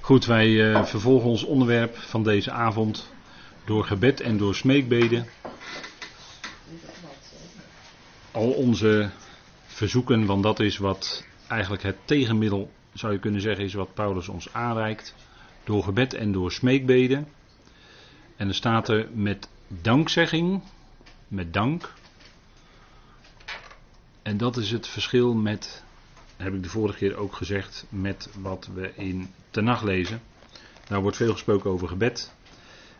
Goed, wij uh, vervolgen ons onderwerp van deze avond door gebed en door smeekbeden. Al onze verzoeken, want dat is wat eigenlijk het tegenmiddel, zou je kunnen zeggen, is wat Paulus ons aanreikt. Door gebed en door smeekbeden. En er staat er met dankzegging, met dank. En dat is het verschil met heb ik de vorige keer ook gezegd, met wat we in nacht lezen. Daar wordt veel gesproken over gebed.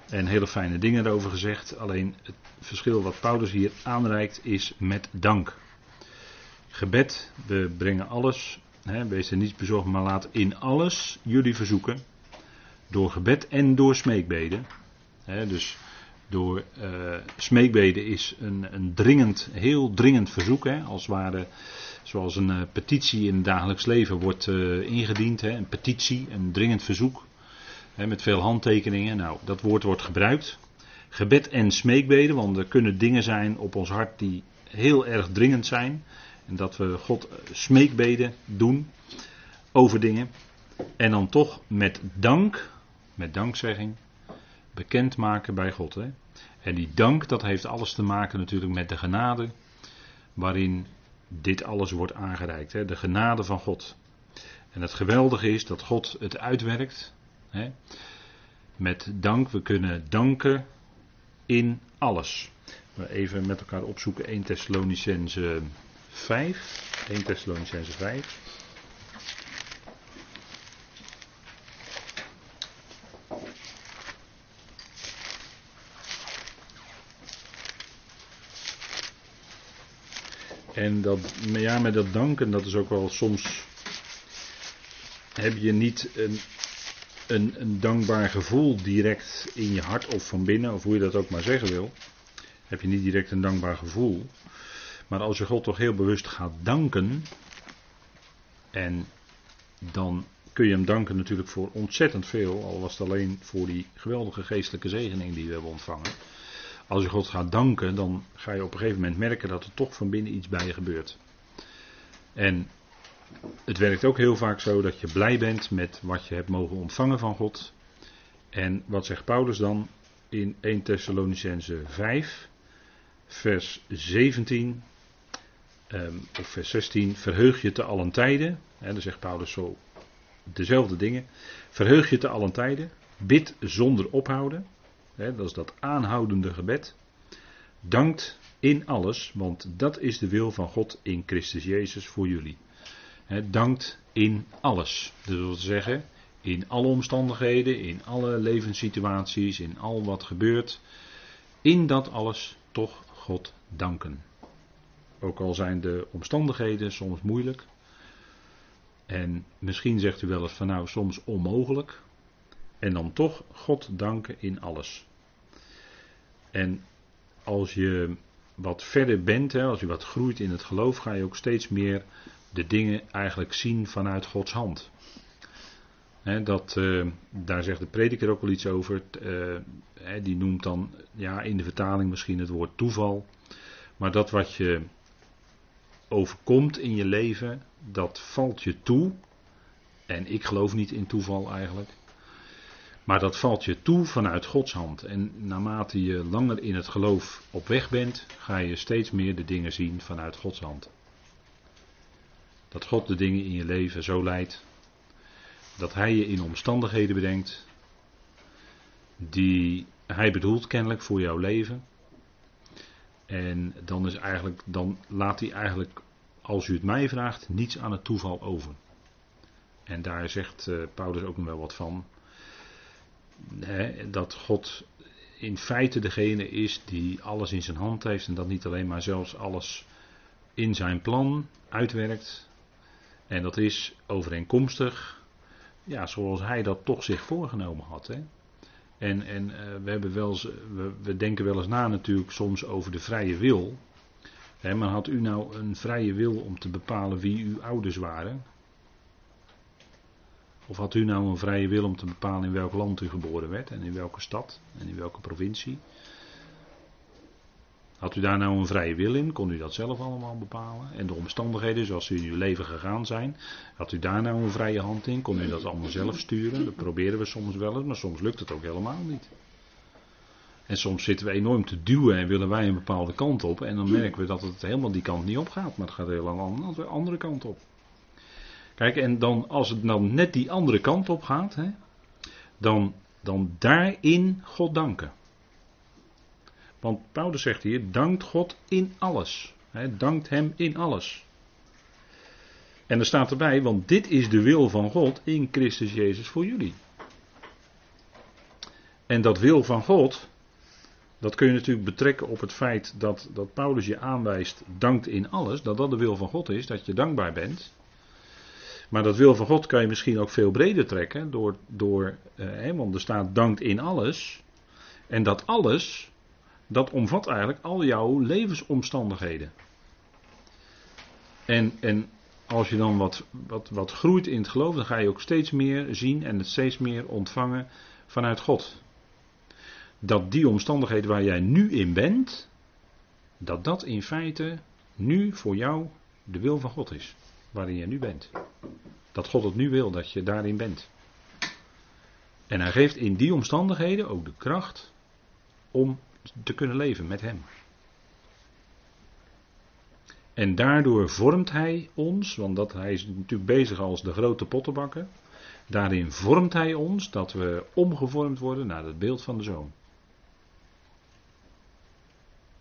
En hele fijne dingen erover gezegd. Alleen het verschil wat Paulus hier aanreikt is met dank. Gebed, we brengen alles. Hè, wees er niet bezorgd, maar laat in alles jullie verzoeken. Door gebed en door smeekbeden. Hè, dus door uh, smeekbeden is een, een dringend, heel dringend verzoek. Hè, als ware Zoals een uh, petitie in het dagelijks leven wordt uh, ingediend. Hè, een petitie, een dringend verzoek. Hè, met veel handtekeningen. Nou, dat woord wordt gebruikt. Gebed en smeekbeden, want er kunnen dingen zijn op ons hart die heel erg dringend zijn. En dat we God eh, smeekbeden doen over dingen. En dan toch met dank, met dankzegging, bekendmaken bij God. Hè. En die dank, dat heeft alles te maken natuurlijk met de genade waarin dit alles wordt aangereikt. Hè? De genade van God. En het geweldige is dat God het uitwerkt. Hè? Met dank, we kunnen danken in alles. We even met elkaar opzoeken 1 Thessalonicense 5. 1 Thessalonicense 5. En dat, ja, met dat danken, dat is ook wel soms. Heb je niet een, een, een dankbaar gevoel direct in je hart of van binnen, of hoe je dat ook maar zeggen wil. Heb je niet direct een dankbaar gevoel. Maar als je God toch heel bewust gaat danken. En dan kun je hem danken natuurlijk voor ontzettend veel. Al was het alleen voor die geweldige geestelijke zegening die we hebben ontvangen. Als je God gaat danken, dan ga je op een gegeven moment merken dat er toch van binnen iets bij je gebeurt. En het werkt ook heel vaak zo dat je blij bent met wat je hebt mogen ontvangen van God. En wat zegt Paulus dan in 1 Thessalonicense 5, vers 17 um, of vers 16? Verheug je te allen tijden. En dan zegt Paulus zo dezelfde dingen. Verheug je te allen tijden. Bid zonder ophouden dat is dat aanhoudende gebed. Dankt in alles, want dat is de wil van God in Christus Jezus voor jullie. dankt in alles. Dat wil zeggen, in alle omstandigheden, in alle levenssituaties, in al wat gebeurt. In dat alles toch God danken. Ook al zijn de omstandigheden soms moeilijk. En misschien zegt u wel eens van nou soms onmogelijk. En dan toch God danken in alles. En als je wat verder bent, hè, als je wat groeit in het geloof, ga je ook steeds meer de dingen eigenlijk zien vanuit Gods hand. dat, uh, daar zegt de prediker ook wel iets over. Uh, die noemt dan ja, in de vertaling misschien het woord toeval. Maar dat wat je overkomt in je leven, dat valt je toe. En ik geloof niet in toeval eigenlijk. Maar dat valt je toe vanuit Gods hand. En naarmate je langer in het geloof op weg bent, ga je steeds meer de dingen zien vanuit Gods hand. Dat God de dingen in je leven zo leidt. Dat Hij je in omstandigheden bedenkt. Die Hij bedoelt kennelijk voor jouw leven. En dan, is eigenlijk, dan laat hij eigenlijk, als u het mij vraagt, niets aan het toeval over. En daar zegt uh, Paulus ook nog wel wat van dat God in feite degene is die alles in zijn hand heeft en dat niet alleen maar zelfs alles in zijn plan uitwerkt. En dat is overeenkomstig, ja, zoals hij dat toch zich voorgenomen had. Hè. En, en uh, we, hebben wel eens, we, we, denken wel eens na natuurlijk soms over de vrije wil. Hè, maar had u nou een vrije wil om te bepalen wie uw ouders waren? Of had u nou een vrije wil om te bepalen in welk land u geboren werd en in welke stad en in welke provincie? Had u daar nou een vrije wil in, kon u dat zelf allemaal bepalen. En de omstandigheden zoals u in uw leven gegaan zijn, had u daar nou een vrije hand in, kon u dat allemaal zelf sturen. Dat proberen we soms wel eens, maar soms lukt het ook helemaal niet. En soms zitten we enorm te duwen en willen wij een bepaalde kant op. En dan merken we dat het helemaal die kant niet op gaat, maar het gaat heel de andere kant op. Kijk, en dan als het dan net die andere kant op gaat, hè, dan, dan daarin God danken. Want Paulus zegt hier, dankt God in alles. Hè, dankt Hem in alles. En er staat erbij, want dit is de wil van God in Christus Jezus voor jullie. En dat wil van God, dat kun je natuurlijk betrekken op het feit dat, dat Paulus je aanwijst, dankt in alles, dat dat de wil van God is, dat je dankbaar bent. Maar dat wil van God kan je misschien ook veel breder trekken, door, door eh, want er staat dankt in alles. En dat alles, dat omvat eigenlijk al jouw levensomstandigheden. En, en als je dan wat, wat, wat groeit in het geloof, dan ga je ook steeds meer zien en het steeds meer ontvangen vanuit God. Dat die omstandigheden waar jij nu in bent, dat dat in feite nu voor jou de wil van God is. Waarin je nu bent. Dat God het nu wil dat je daarin bent. En hij geeft in die omstandigheden ook de kracht om te kunnen leven met Hem. En daardoor vormt Hij ons, want dat, Hij is natuurlijk bezig als de grote pottenbakker. Daarin vormt Hij ons dat we omgevormd worden naar het beeld van de Zoon.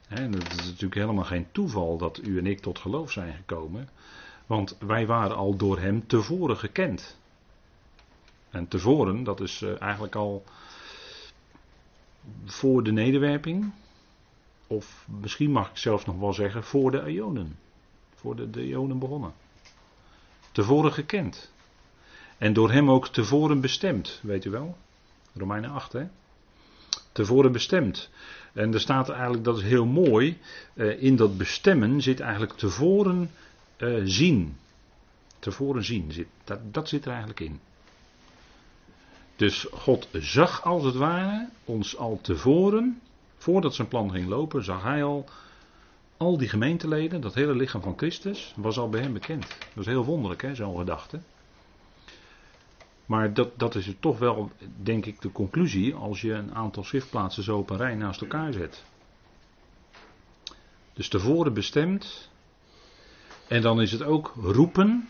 En het is natuurlijk helemaal geen toeval dat u en ik tot geloof zijn gekomen. Want wij waren al door hem tevoren gekend. En tevoren, dat is eh, eigenlijk al voor de nederwerping. Of misschien mag ik zelfs nog wel zeggen voor de Ionen. Voor de, de Ionen begonnen. Tevoren gekend. En door hem ook tevoren bestemd, weet u wel? Romeinen 8, hè? Tevoren bestemd. En er staat eigenlijk, dat is heel mooi, eh, in dat bestemmen zit eigenlijk tevoren uh, zien. Tevoren zien, dat, dat zit er eigenlijk in. Dus God zag als het ware ons al tevoren, voordat zijn plan ging lopen, zag hij al al die gemeenteleden, dat hele lichaam van Christus, was al bij hem bekend. Dat is heel wonderlijk, hè, zo'n gedachte. Maar dat, dat is toch wel, denk ik, de conclusie als je een aantal schriftplaatsen zo op een rij naast elkaar zet. Dus tevoren bestemd. En dan is het ook roepen.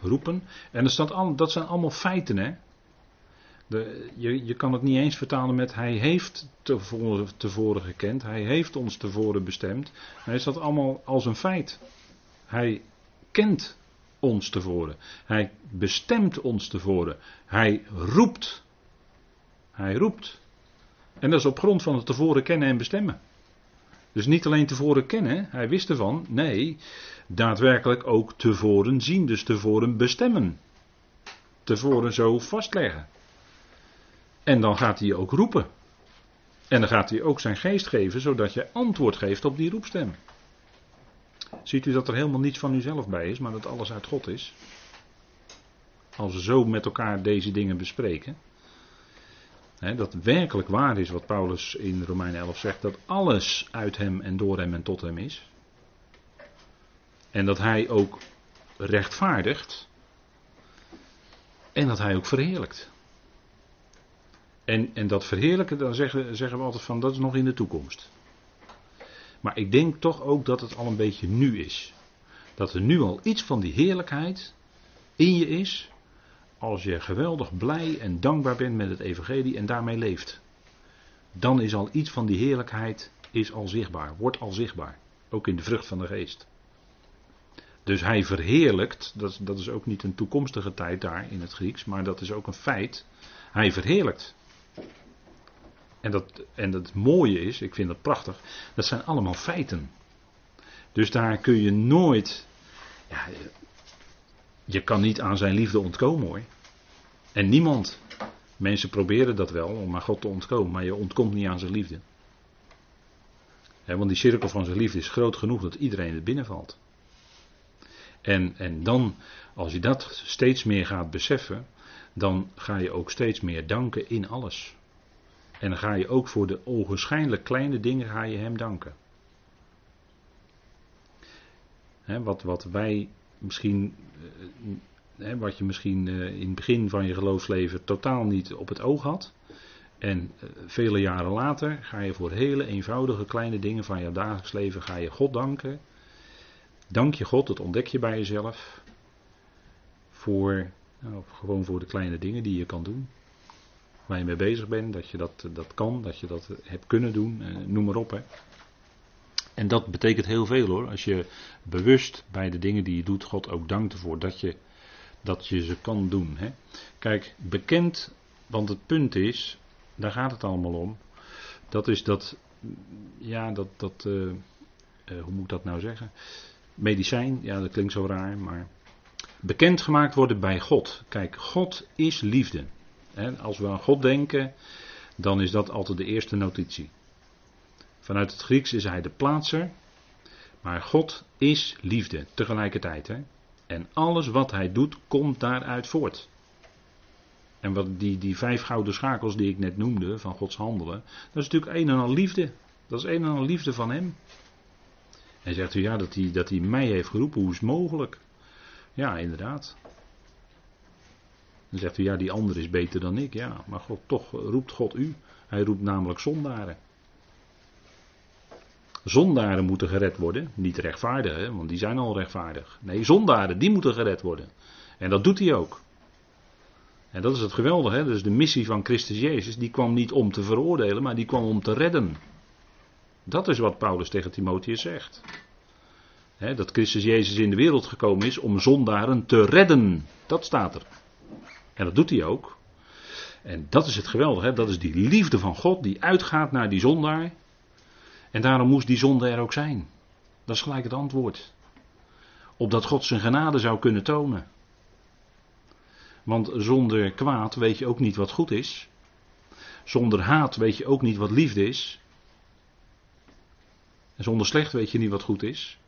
Roepen. En dat, staat dat zijn allemaal feiten, hè. De, je, je kan het niet eens vertalen met hij heeft tevoren, gekend, hij heeft ons tevoren bestemd. Hij is dat allemaal als een feit. Hij kent ons tevoren. Hij bestemt ons tevoren. Hij roept. Hij roept. En dat is op grond van het tevoren kennen en bestemmen. Dus niet alleen tevoren kennen, hij wist ervan. Nee, daadwerkelijk ook tevoren zien, dus tevoren bestemmen. Tevoren zo vastleggen. En dan gaat hij ook roepen. En dan gaat hij ook zijn geest geven, zodat je antwoord geeft op die roepstem. Ziet u dat er helemaal niets van uzelf bij is, maar dat alles uit God is? Als we zo met elkaar deze dingen bespreken. Dat werkelijk waar is wat Paulus in Romein 11 zegt, dat alles uit hem en door hem en tot hem is. En dat hij ook rechtvaardigt. En dat hij ook verheerlijkt. En, en dat verheerlijken, dan zeggen, zeggen we altijd van dat is nog in de toekomst. Maar ik denk toch ook dat het al een beetje nu is. Dat er nu al iets van die heerlijkheid in je is. Als je geweldig blij en dankbaar bent met het evangelie en daarmee leeft. Dan is al iets van die heerlijkheid is al zichtbaar, wordt al zichtbaar. Ook in de vrucht van de geest. Dus hij verheerlijkt, dat, dat is ook niet een toekomstige tijd daar in het Grieks, maar dat is ook een feit. Hij verheerlijkt. En dat, en dat mooie is, ik vind dat prachtig, dat zijn allemaal feiten. Dus daar kun je nooit, ja, je kan niet aan zijn liefde ontkomen hoor. En niemand, mensen proberen dat wel om aan God te ontkomen, maar je ontkomt niet aan zijn liefde. want die cirkel van zijn liefde is groot genoeg dat iedereen er binnenvalt. En, en dan, als je dat steeds meer gaat beseffen, dan ga je ook steeds meer danken in alles. En dan ga je ook voor de ogenschijnlijk kleine dingen ga je hem danken. Wat, wat wij misschien, eh, hè, wat je misschien eh, in het begin van je geloofsleven totaal niet op het oog had. En eh, vele jaren later ga je voor hele eenvoudige kleine dingen van je dagelijks leven ga je God danken. Dank je God, dat ontdek je bij jezelf. Voor, nou, gewoon voor de kleine dingen die je kan doen. Waar je mee bezig bent, dat je dat, dat kan, dat je dat hebt kunnen doen, noem maar op. Hè. En dat betekent heel veel hoor. Als je bewust bij de dingen die je doet, God ook dankt ervoor dat je, dat je ze kan doen. Hè. Kijk, bekend, want het punt is, daar gaat het allemaal om. Dat is dat, ja, dat, dat uh, uh, hoe moet ik dat nou zeggen? Medicijn, ja, dat klinkt zo raar, maar bekend gemaakt worden bij God. Kijk, God is liefde. Als we aan God denken, dan is dat altijd de eerste notitie. Vanuit het Grieks is hij de plaatser. Maar God is liefde tegelijkertijd. Hè? En alles wat hij doet, komt daaruit voort. En wat die, die vijf gouden schakels die ik net noemde van Gods handelen, dat is natuurlijk een en al liefde. Dat is een en al liefde van hem. En zegt u ja, dat hij, dat hij mij heeft geroepen, hoe is het mogelijk? Ja, inderdaad. Dan zegt u ja, die ander is beter dan ik. Ja, maar God, toch roept God u. Hij roept namelijk zondaren. Zondaren moeten gered worden. Niet rechtvaardigen, want die zijn al rechtvaardig. Nee, zondaren, die moeten gered worden. En dat doet hij ook. En dat is het geweldige. Hè? Dus de missie van Christus Jezus, die kwam niet om te veroordelen, maar die kwam om te redden. Dat is wat Paulus tegen Timotheus zegt. Hè, dat Christus Jezus in de wereld gekomen is om zondaren te redden. Dat staat er. En dat doet hij ook. En dat is het geweldige. Hè? Dat is die liefde van God die uitgaat naar die zondaar. En daarom moest die zonde er ook zijn. Dat is gelijk het antwoord. Opdat God zijn genade zou kunnen tonen. Want zonder kwaad weet je ook niet wat goed is. Zonder haat weet je ook niet wat liefde is. En zonder slecht weet je niet wat goed is.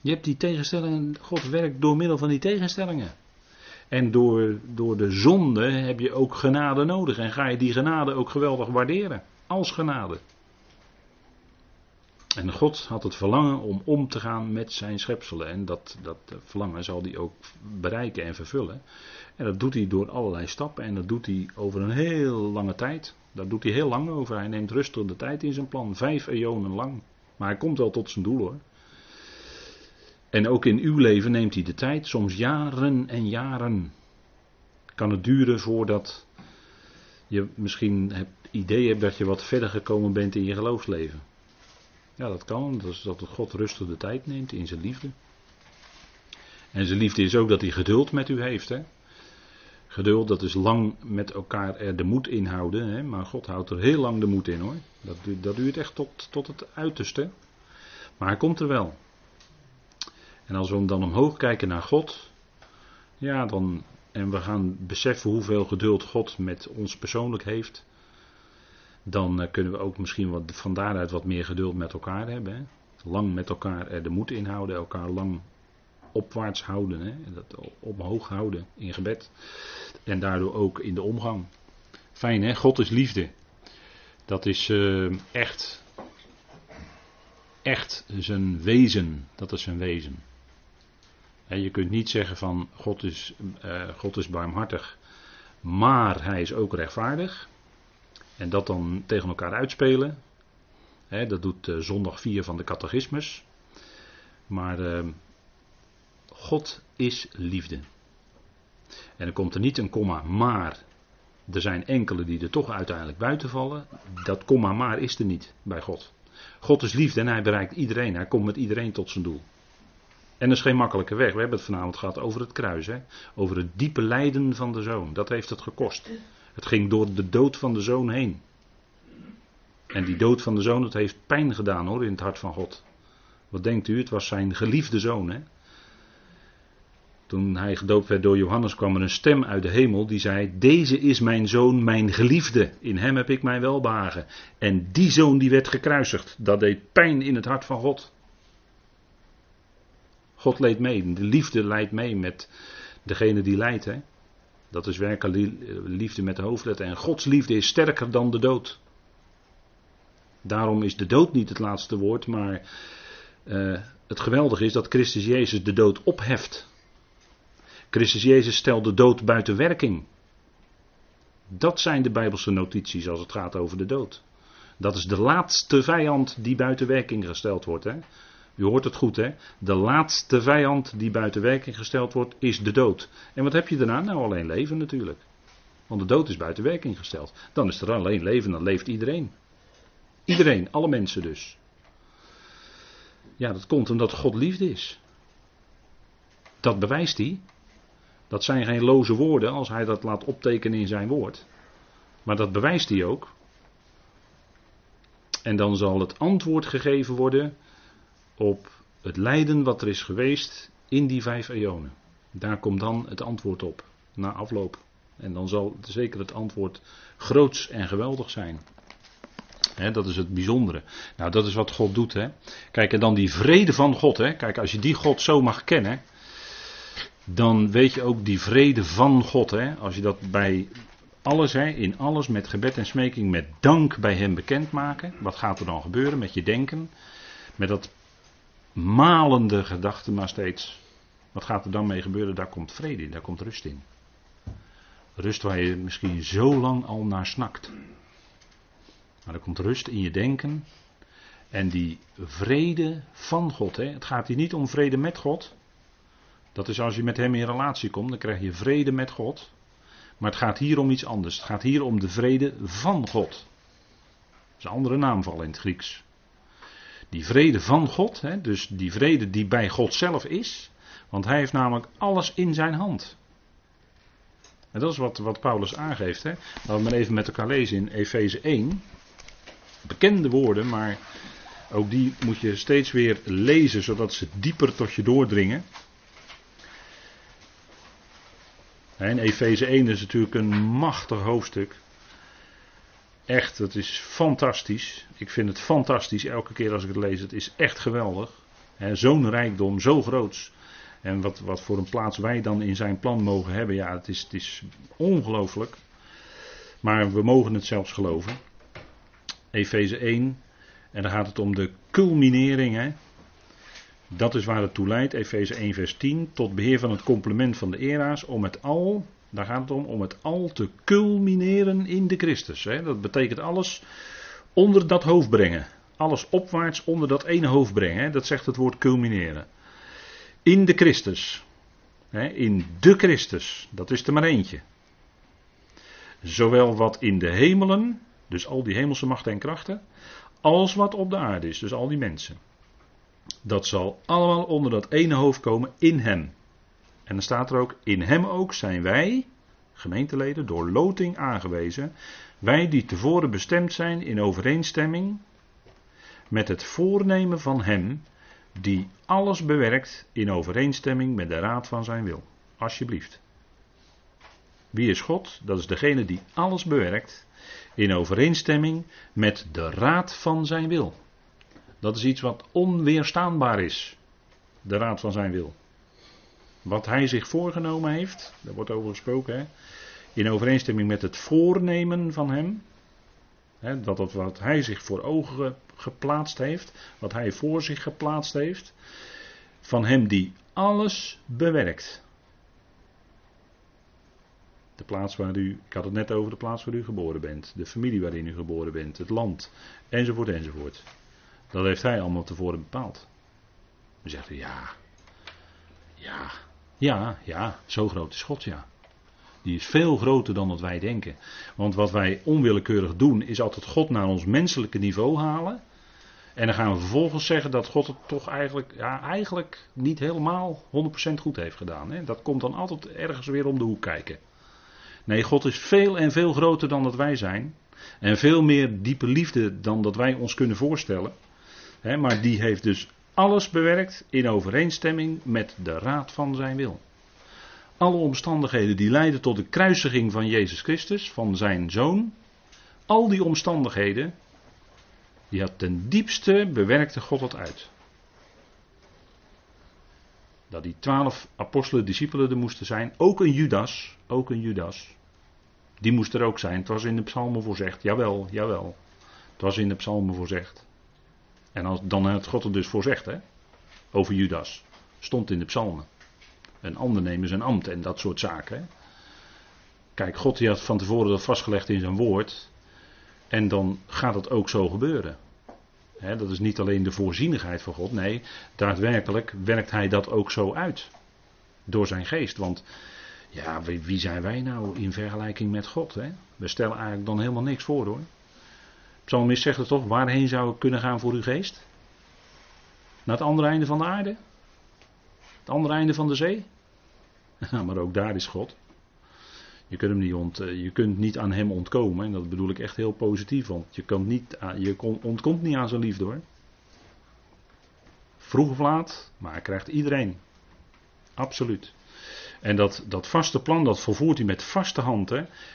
Je hebt die tegenstellingen, God werkt door middel van die tegenstellingen. En door, door de zonde heb je ook genade nodig. En ga je die genade ook geweldig waarderen. Als genade. En God had het verlangen om om te gaan met zijn schepselen. En dat, dat verlangen zal hij ook bereiken en vervullen. En dat doet hij door allerlei stappen. En dat doet hij over een heel lange tijd. Daar doet hij heel lang over. Hij neemt rustig de tijd in zijn plan. Vijf eonen lang. Maar hij komt wel tot zijn doel hoor. En ook in uw leven neemt hij de tijd. Soms jaren en jaren. Kan het duren voordat je misschien het idee hebt dat je wat verder gekomen bent in je geloofsleven. Ja, dat kan. Dat is dat God rustig de tijd neemt in zijn liefde. En zijn liefde is ook dat hij geduld met u heeft. Hè? Geduld, dat is lang met elkaar er de moed inhouden. Hè? Maar God houdt er heel lang de moed in hoor. Dat, dat duurt echt tot, tot het uiterste. Maar hij komt er wel. En als we dan omhoog kijken naar God. Ja, dan. En we gaan beseffen hoeveel geduld God met ons persoonlijk heeft dan eh, kunnen we ook misschien wat, van daaruit wat meer geduld met elkaar hebben. Hè? Lang met elkaar de moed inhouden, elkaar lang opwaarts houden, hè? dat omhoog houden in gebed. En daardoor ook in de omgang. Fijn hè, God is liefde. Dat is uh, echt, echt zijn wezen. Dat is zijn wezen. En je kunt niet zeggen van God is, uh, God is barmhartig, maar hij is ook rechtvaardig. En dat dan tegen elkaar uitspelen. dat doet uh, zondag 4 van de catechismus. Maar uh, God is liefde. En er komt er niet een komma maar. Er zijn enkele die er toch uiteindelijk buiten vallen. Dat komma maar is er niet bij God. God is liefde en hij bereikt iedereen. Hij komt met iedereen tot zijn doel. En dat is geen makkelijke weg. We hebben het vanavond gehad over het kruis. Hè? Over het diepe lijden van de zoon. Dat heeft het gekost. Het ging door de dood van de zoon heen. En die dood van de zoon, dat heeft pijn gedaan hoor, in het hart van God. Wat denkt u? Het was zijn geliefde zoon. Hè? Toen hij gedoopt werd door Johannes kwam er een stem uit de hemel die zei: Deze is mijn zoon, mijn geliefde. In hem heb ik mijn welbehagen. En die zoon die werd gekruisigd, dat deed pijn in het hart van God. God leed mee. De liefde leidt mee met degene die lijdt. Hè? Dat is werkelijk liefde met de hoofdletter. En Gods liefde is sterker dan de dood. Daarom is de dood niet het laatste woord, maar uh, het geweldige is dat Christus Jezus de dood opheft. Christus Jezus stelt de dood buiten werking. Dat zijn de Bijbelse notities als het gaat over de dood. Dat is de laatste vijand die buiten werking gesteld wordt. Hè? U hoort het goed, hè? De laatste vijand die buiten werking gesteld wordt, is de dood. En wat heb je daarna? Nou, alleen leven natuurlijk. Want de dood is buiten werking gesteld. Dan is er alleen leven, dan leeft iedereen. Iedereen, alle mensen dus. Ja, dat komt omdat God liefde is. Dat bewijst hij. Dat zijn geen loze woorden als hij dat laat optekenen in zijn woord. Maar dat bewijst hij ook. En dan zal het antwoord gegeven worden op het lijden wat er is geweest in die vijf eonen. Daar komt dan het antwoord op, na afloop. En dan zal zeker het antwoord groots en geweldig zijn. dat is het bijzondere. Nou, dat is wat God doet. Hè. Kijk, en dan die vrede van God. Hè. Kijk, als je die God zo mag kennen, dan weet je ook die vrede van God. Hè. Als je dat bij alles, hè, in alles met gebed en smeking, met dank bij Hem bekendmaken. Wat gaat er dan gebeuren met je denken? Met dat malende gedachte maar steeds. Wat gaat er dan mee gebeuren? Daar komt vrede in, daar komt rust in. Rust waar je misschien zo lang al naar snakt. Maar er komt rust in je denken. En die vrede van God. Hè? Het gaat hier niet om vrede met God. Dat is als je met Hem in relatie komt, dan krijg je vrede met God. Maar het gaat hier om iets anders. Het gaat hier om de vrede van God. Dat is een andere naamval in het Grieks. Die vrede van God, hè, dus die vrede die bij God zelf is. Want hij heeft namelijk alles in zijn hand. En dat is wat, wat Paulus aangeeft. Hè. Laten we maar even met elkaar lezen in Efeze 1. Bekende woorden, maar ook die moet je steeds weer lezen, zodat ze dieper tot je doordringen. In Efeze 1 is natuurlijk een machtig hoofdstuk. Echt, het is fantastisch. Ik vind het fantastisch elke keer als ik het lees. Het is echt geweldig. Zo'n rijkdom, zo groots. En wat, wat voor een plaats wij dan in zijn plan mogen hebben. Ja, het is, het is ongelooflijk. Maar we mogen het zelfs geloven. Efeze 1. En dan gaat het om de culminering. Hè? Dat is waar het toe leidt. Efeze 1 vers 10. Tot beheer van het complement van de era's. Om het al daar gaat het om, om het al te culmineren in de Christus. Hè. Dat betekent alles onder dat hoofd brengen. Alles opwaarts onder dat ene hoofd brengen. Hè. Dat zegt het woord culmineren. In de Christus. Hè. In de Christus. Dat is er maar eentje. Zowel wat in de hemelen, dus al die hemelse machten en krachten, als wat op de aarde is, dus al die mensen. Dat zal allemaal onder dat ene hoofd komen in hem. En dan staat er ook, in hem ook zijn wij, gemeenteleden, door loting aangewezen. Wij die tevoren bestemd zijn in overeenstemming met het voornemen van hem, die alles bewerkt in overeenstemming met de raad van zijn wil. Alsjeblieft. Wie is God? Dat is degene die alles bewerkt in overeenstemming met de raad van zijn wil. Dat is iets wat onweerstaanbaar is. De raad van zijn wil. Wat hij zich voorgenomen heeft, daar wordt over gesproken, hè, in overeenstemming met het voornemen van hem. Hè, dat, wat hij zich voor ogen geplaatst heeft, wat hij voor zich geplaatst heeft, van hem die alles bewerkt. De plaats waar u, ik had het net over de plaats waar u geboren bent, de familie waarin u geboren bent, het land, enzovoort, enzovoort. Dat heeft hij allemaal tevoren bepaald. Dan zegt ja, ja, ja, ja, zo groot is God, ja. Die is veel groter dan wat wij denken. Want wat wij onwillekeurig doen, is altijd God naar ons menselijke niveau halen. En dan gaan we vervolgens zeggen dat God het toch eigenlijk, ja, eigenlijk niet helemaal 100% goed heeft gedaan. Hè? Dat komt dan altijd ergens weer om de hoek kijken. Nee, God is veel en veel groter dan dat wij zijn. En veel meer diepe liefde dan dat wij ons kunnen voorstellen. maar die heeft dus alles bewerkt in overeenstemming met de raad van zijn wil. Alle omstandigheden die leiden tot de kruisiging van Jezus Christus, van zijn zoon, al die omstandigheden, die had ten diepste bewerkte God het uit. Dat die twaalf apostelen, discipelen er moesten zijn, ook een Judas, ook een Judas, die moest er ook zijn. Het was in de psalmen voorzegd, jawel, jawel. Het was in de psalmen voorzegd. En als, dan had God het dus voorzegd, hè. over Judas. Stond in de psalmen. Een ander nemen zijn ambt en dat soort zaken. Hè? Kijk, God die had van tevoren dat vastgelegd in zijn woord. En dan gaat het ook zo gebeuren. dat is niet alleen de voorzienigheid van God. Nee, daadwerkelijk werkt hij dat ook zo uit. Door zijn geest. Want ja, wie zijn wij nou in vergelijking met God? Hè? We stellen eigenlijk dan helemaal niks voor hoor. Psalmist zegt het toch, waarheen zou ik kunnen gaan voor uw geest? Naar het andere einde van de aarde? Het andere einde van de zee? maar ook daar is God. Je kunt, hem niet ont, eh, je kunt niet aan hem ontkomen. En dat bedoel ik echt heel positief. Want je, kan niet, je ontkomt niet aan zijn liefde hoor. Vroeg of laat, maar hij krijgt iedereen. Absoluut. En dat, dat vaste plan, dat volvoert hij met vaste hand.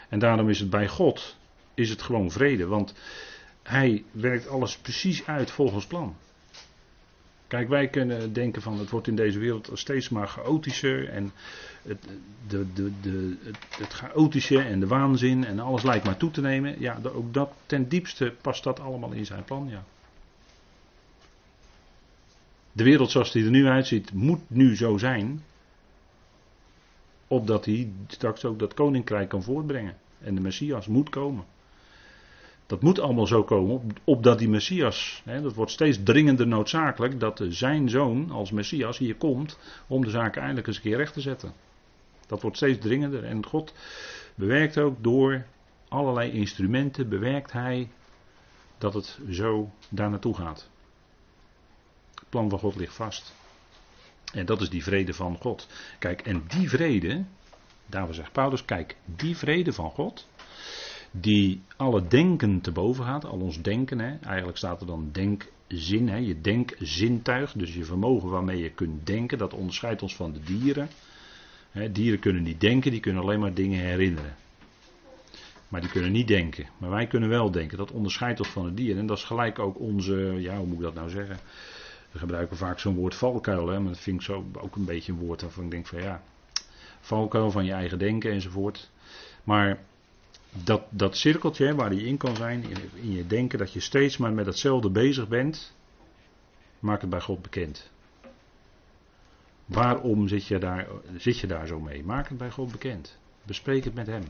En daarom is het bij God, is het gewoon vrede. Want hij werkt alles precies uit volgens plan. Kijk, wij kunnen denken van het wordt in deze wereld steeds maar chaotischer. En het, de, de, de, het, chaotische en de waanzin en alles lijkt maar toe te nemen. Ja, ook dat, ten diepste past dat allemaal in zijn plan, ja. De wereld zoals die er nu uitziet, moet nu zo zijn. Opdat hij straks ook dat koninkrijk kan voortbrengen. En de Messias moet komen. Dat moet allemaal zo komen, opdat die Messias, hè, dat wordt steeds dringender noodzakelijk, dat zijn zoon als Messias hier komt om de zaken eindelijk eens een keer recht te zetten. Dat wordt steeds dringender en God bewerkt ook door allerlei instrumenten, bewerkt hij dat het zo daar naartoe gaat. Het plan van God ligt vast. En dat is die vrede van God. Kijk, en die vrede, daarvoor zegt Paulus, kijk, die vrede van God, die alle denken te boven gaat, al ons denken. Hè. Eigenlijk staat er dan denkzin, hè. je denkzintuig, dus je vermogen waarmee je kunt denken, dat onderscheidt ons van de dieren. Hè, dieren kunnen niet denken, die kunnen alleen maar dingen herinneren. Maar die kunnen niet denken. Maar wij kunnen wel denken. Dat onderscheidt ons van de dieren. En dat is gelijk ook onze, ja, hoe moet ik dat nou zeggen? We gebruiken vaak zo'n woord valkuil, hè, maar dat vind ik zo ook een beetje een woord waarvan ik denk van ja, valkuil van je eigen denken enzovoort. Maar dat, dat cirkeltje waar die in kan zijn, in, in, je denken dat je steeds maar met hetzelfde bezig bent, maak het bij God bekend. Waarom zit je, daar, zit je daar zo mee? Maak het bij God bekend. Bespreek het met Hem.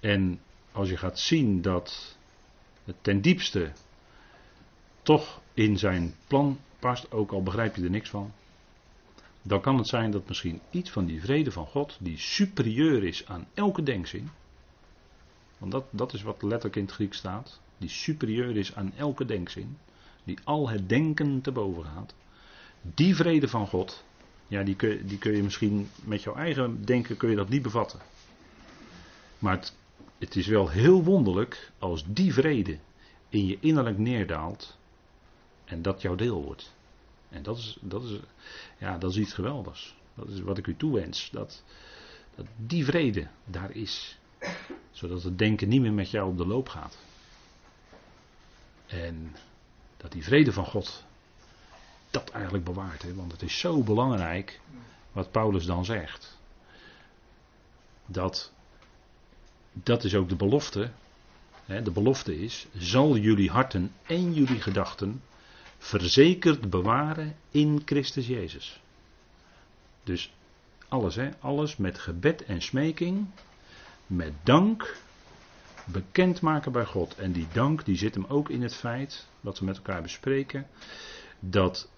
En als je gaat zien dat het ten diepste toch in zijn plan past, ook al begrijp je er niks van, dan kan het zijn dat misschien iets van die vrede van God, die superieur is aan elke denkzin, want dat, dat is wat letterlijk in het Grieks staat, die superieur is aan elke denkzin, die al het denken te boven gaat, die vrede van God, ja, die kun, die kun je misschien met jouw eigen denken kun je dat niet bevatten. Maar het, het is wel heel wonderlijk als die vrede in je innerlijk neerdaalt en dat jouw deel wordt. En dat is, dat is, ja, dat is iets geweldigs. Dat is wat ik u toewens. Dat, dat die vrede daar is. Zodat het denken niet meer met jou op de loop gaat. En dat die vrede van God dat eigenlijk bewaart. Hè? Want het is zo belangrijk wat Paulus dan zegt. Dat, dat is ook de belofte. Hè? De belofte is, zal jullie harten en jullie gedachten verzekerd bewaren in Christus Jezus. Dus alles, hè, alles met gebed en smeking, met dank, bekendmaken bij God. En die dank die zit hem ook in het feit, wat we met elkaar bespreken, dat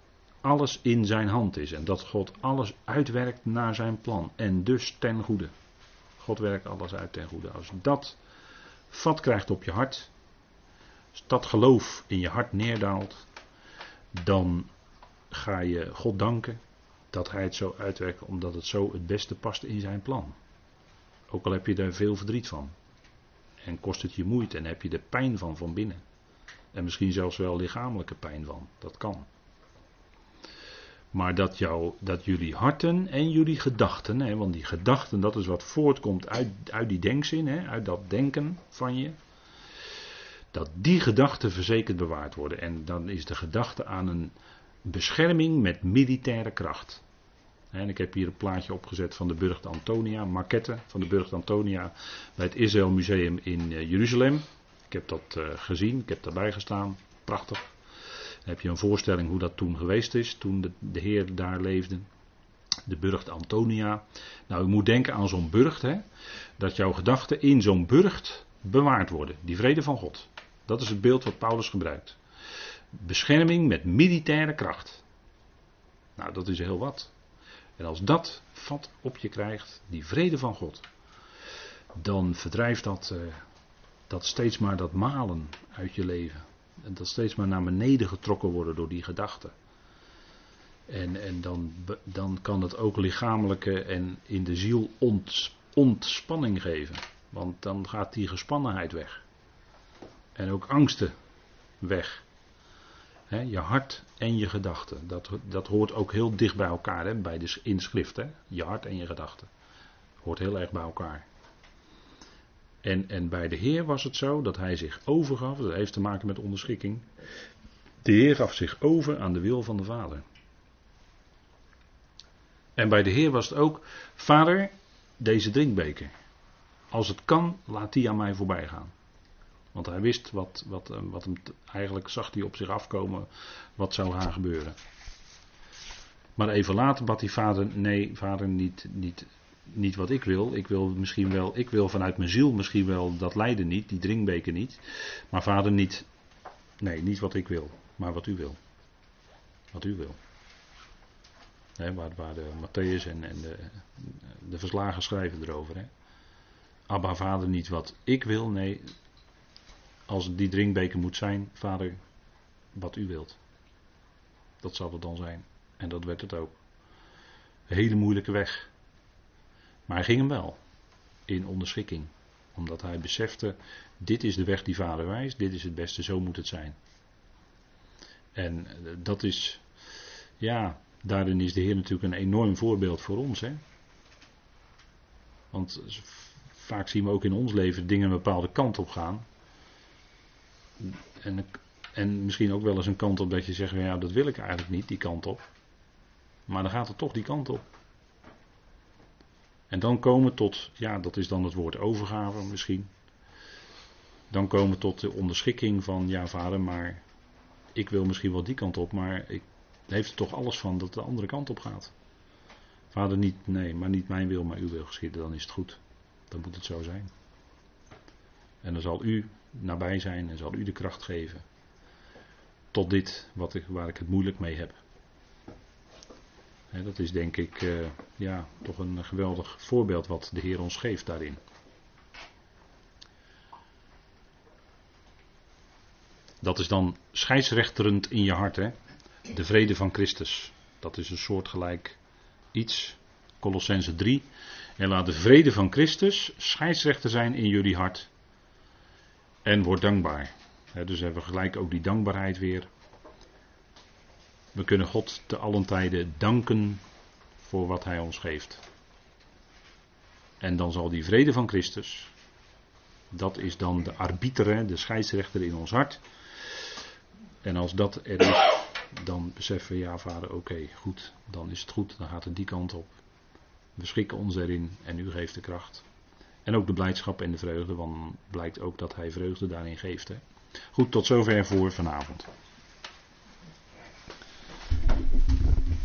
alles in zijn hand is en dat God alles uitwerkt naar zijn plan en dus ten goede. God werkt alles uit ten goede. Als dat vat krijgt op je hart, als dat geloof in je hart neerdaalt, dan ga je God danken dat Hij het zo uitwerkt, omdat het zo het beste past in zijn plan. Ook al heb je daar veel verdriet van. En kost het je moeite en heb je er pijn van van binnen. En misschien zelfs wel lichamelijke pijn van. Dat kan. Maar dat, jou, dat jullie harten en jullie gedachten, hè, want die gedachten dat is wat voortkomt uit, uit die denkzin, hè, uit dat denken van je dat die gedachten verzekerd bewaard worden. En dan is de gedachte aan een bescherming met militaire kracht. En ik heb hier een plaatje opgezet van de Burgt Antonia, maquette van de Burgt Antonia bij het Israël Museum in eh, Jeruzalem. Ik heb dat uh, gezien, ik heb daarbij gestaan, prachtig. heb je een voorstelling hoe dat toen geweest is, toen de, de Heer daar leefde. De burcht Antonia. Nou, u moet denken aan zo'n burcht, hè, dat jouw gedachten in zo'n burcht bewaard worden. Die vrede van God. Dat is het beeld wat Paulus gebruikt. Bescherming met militaire kracht. Nou, dat is heel wat. En als dat vat op je krijgt, die vrede van God, dan verdrijft dat, uh, dat steeds maar dat malen uit je leven. En dat steeds maar naar beneden getrokken worden door die gedachten. En, en dan, dan kan het ook lichamelijke en in de ziel ont, ontspanning geven. Want dan gaat die gespannenheid weg. En ook angsten weg. je hart en je gedachten. Dat, dat hoort ook heel dicht bij elkaar hè, bij de, in de schrift. Hè? Je hart en je gedachten. Hoort heel erg bij elkaar. En, en bij de Heer was het zo dat hij zich overgaf. Dat heeft te maken met onderschikking. De Heer gaf zich over aan de wil van de Vader. En bij de Heer was het ook: Vader, deze drinkbeker. Als het kan, laat die aan mij voorbij gaan. Want hij wist wat, wat, eh, wat hem. Eigenlijk zag hij op zich afkomen. wat zou gaan gebeuren. Maar even later bad die vader: Nee, vader, niet, niet, niet wat ik wil. Ik wil misschien wel. Ik wil vanuit mijn ziel misschien wel dat lijden niet. Die drinkbeker niet. Maar vader, niet. Nee, niet wat ik wil. Maar wat u wil. Wat u wil. waar, waar de Matthäus en, en de, de verslagen schrijven erover. Hè. Abba, vader, niet wat ik wil, nee, als die drinkbeker moet zijn, vader, wat u wilt. Dat zal het dan zijn. En dat werd het ook. Een hele moeilijke weg. Maar hij ging hem wel. In onderschikking. Omdat hij besefte, dit is de weg die vader wijst, dit is het beste, zo moet het zijn. En eh, dat is, ja, daarin is de Heer natuurlijk een enorm voorbeeld voor ons. Hè? Want vaak zien we ook in ons leven dingen een bepaalde kant op gaan. En, en misschien ook wel eens een kant op dat je zegt, ja dat wil ik eigenlijk niet, die kant op. Maar dan gaat het toch die kant op. En dan komen tot, ja dat is dan het woord overgave misschien. Dan komen tot de onderschikking van, ja vader, maar ik wil misschien wel die kant op, maar ik heeft er toch alles van dat de andere kant op gaat. Vader, niet, nee, maar niet mijn wil, maar uw wil geschieden, dan is het goed. Dan moet het zo zijn. En dan zal u nabij zijn en zal u de kracht geven. Tot dit wat ik, waar ik het moeilijk mee heb. dat is denk ik uh, ja, toch een geweldig voorbeeld wat de Heer ons geeft daarin. Dat is dan scheidsrechterend in je hart, hè? De vrede van Christus. Dat is een soortgelijk iets. Colossense 3. En laat de vrede van Christus scheidsrechter zijn in jullie hart. En word dankbaar. dus hebben we gelijk ook die dankbaarheid weer. We kunnen God te allen tijden danken voor wat Hij ons geeft. En dan zal die vrede van Christus, dat is dan de arbiter, de scheidsrechter in ons hart. En als dat er is, dan beseffen we, ja vader, oké, goed, dan is het goed, dan gaat het die kant op. We schikken ons erin en u geeft de kracht. En ook de blijdschap en de vreugde, want blijkt ook dat hij vreugde daarin geeft. Goed, tot zover voor vanavond.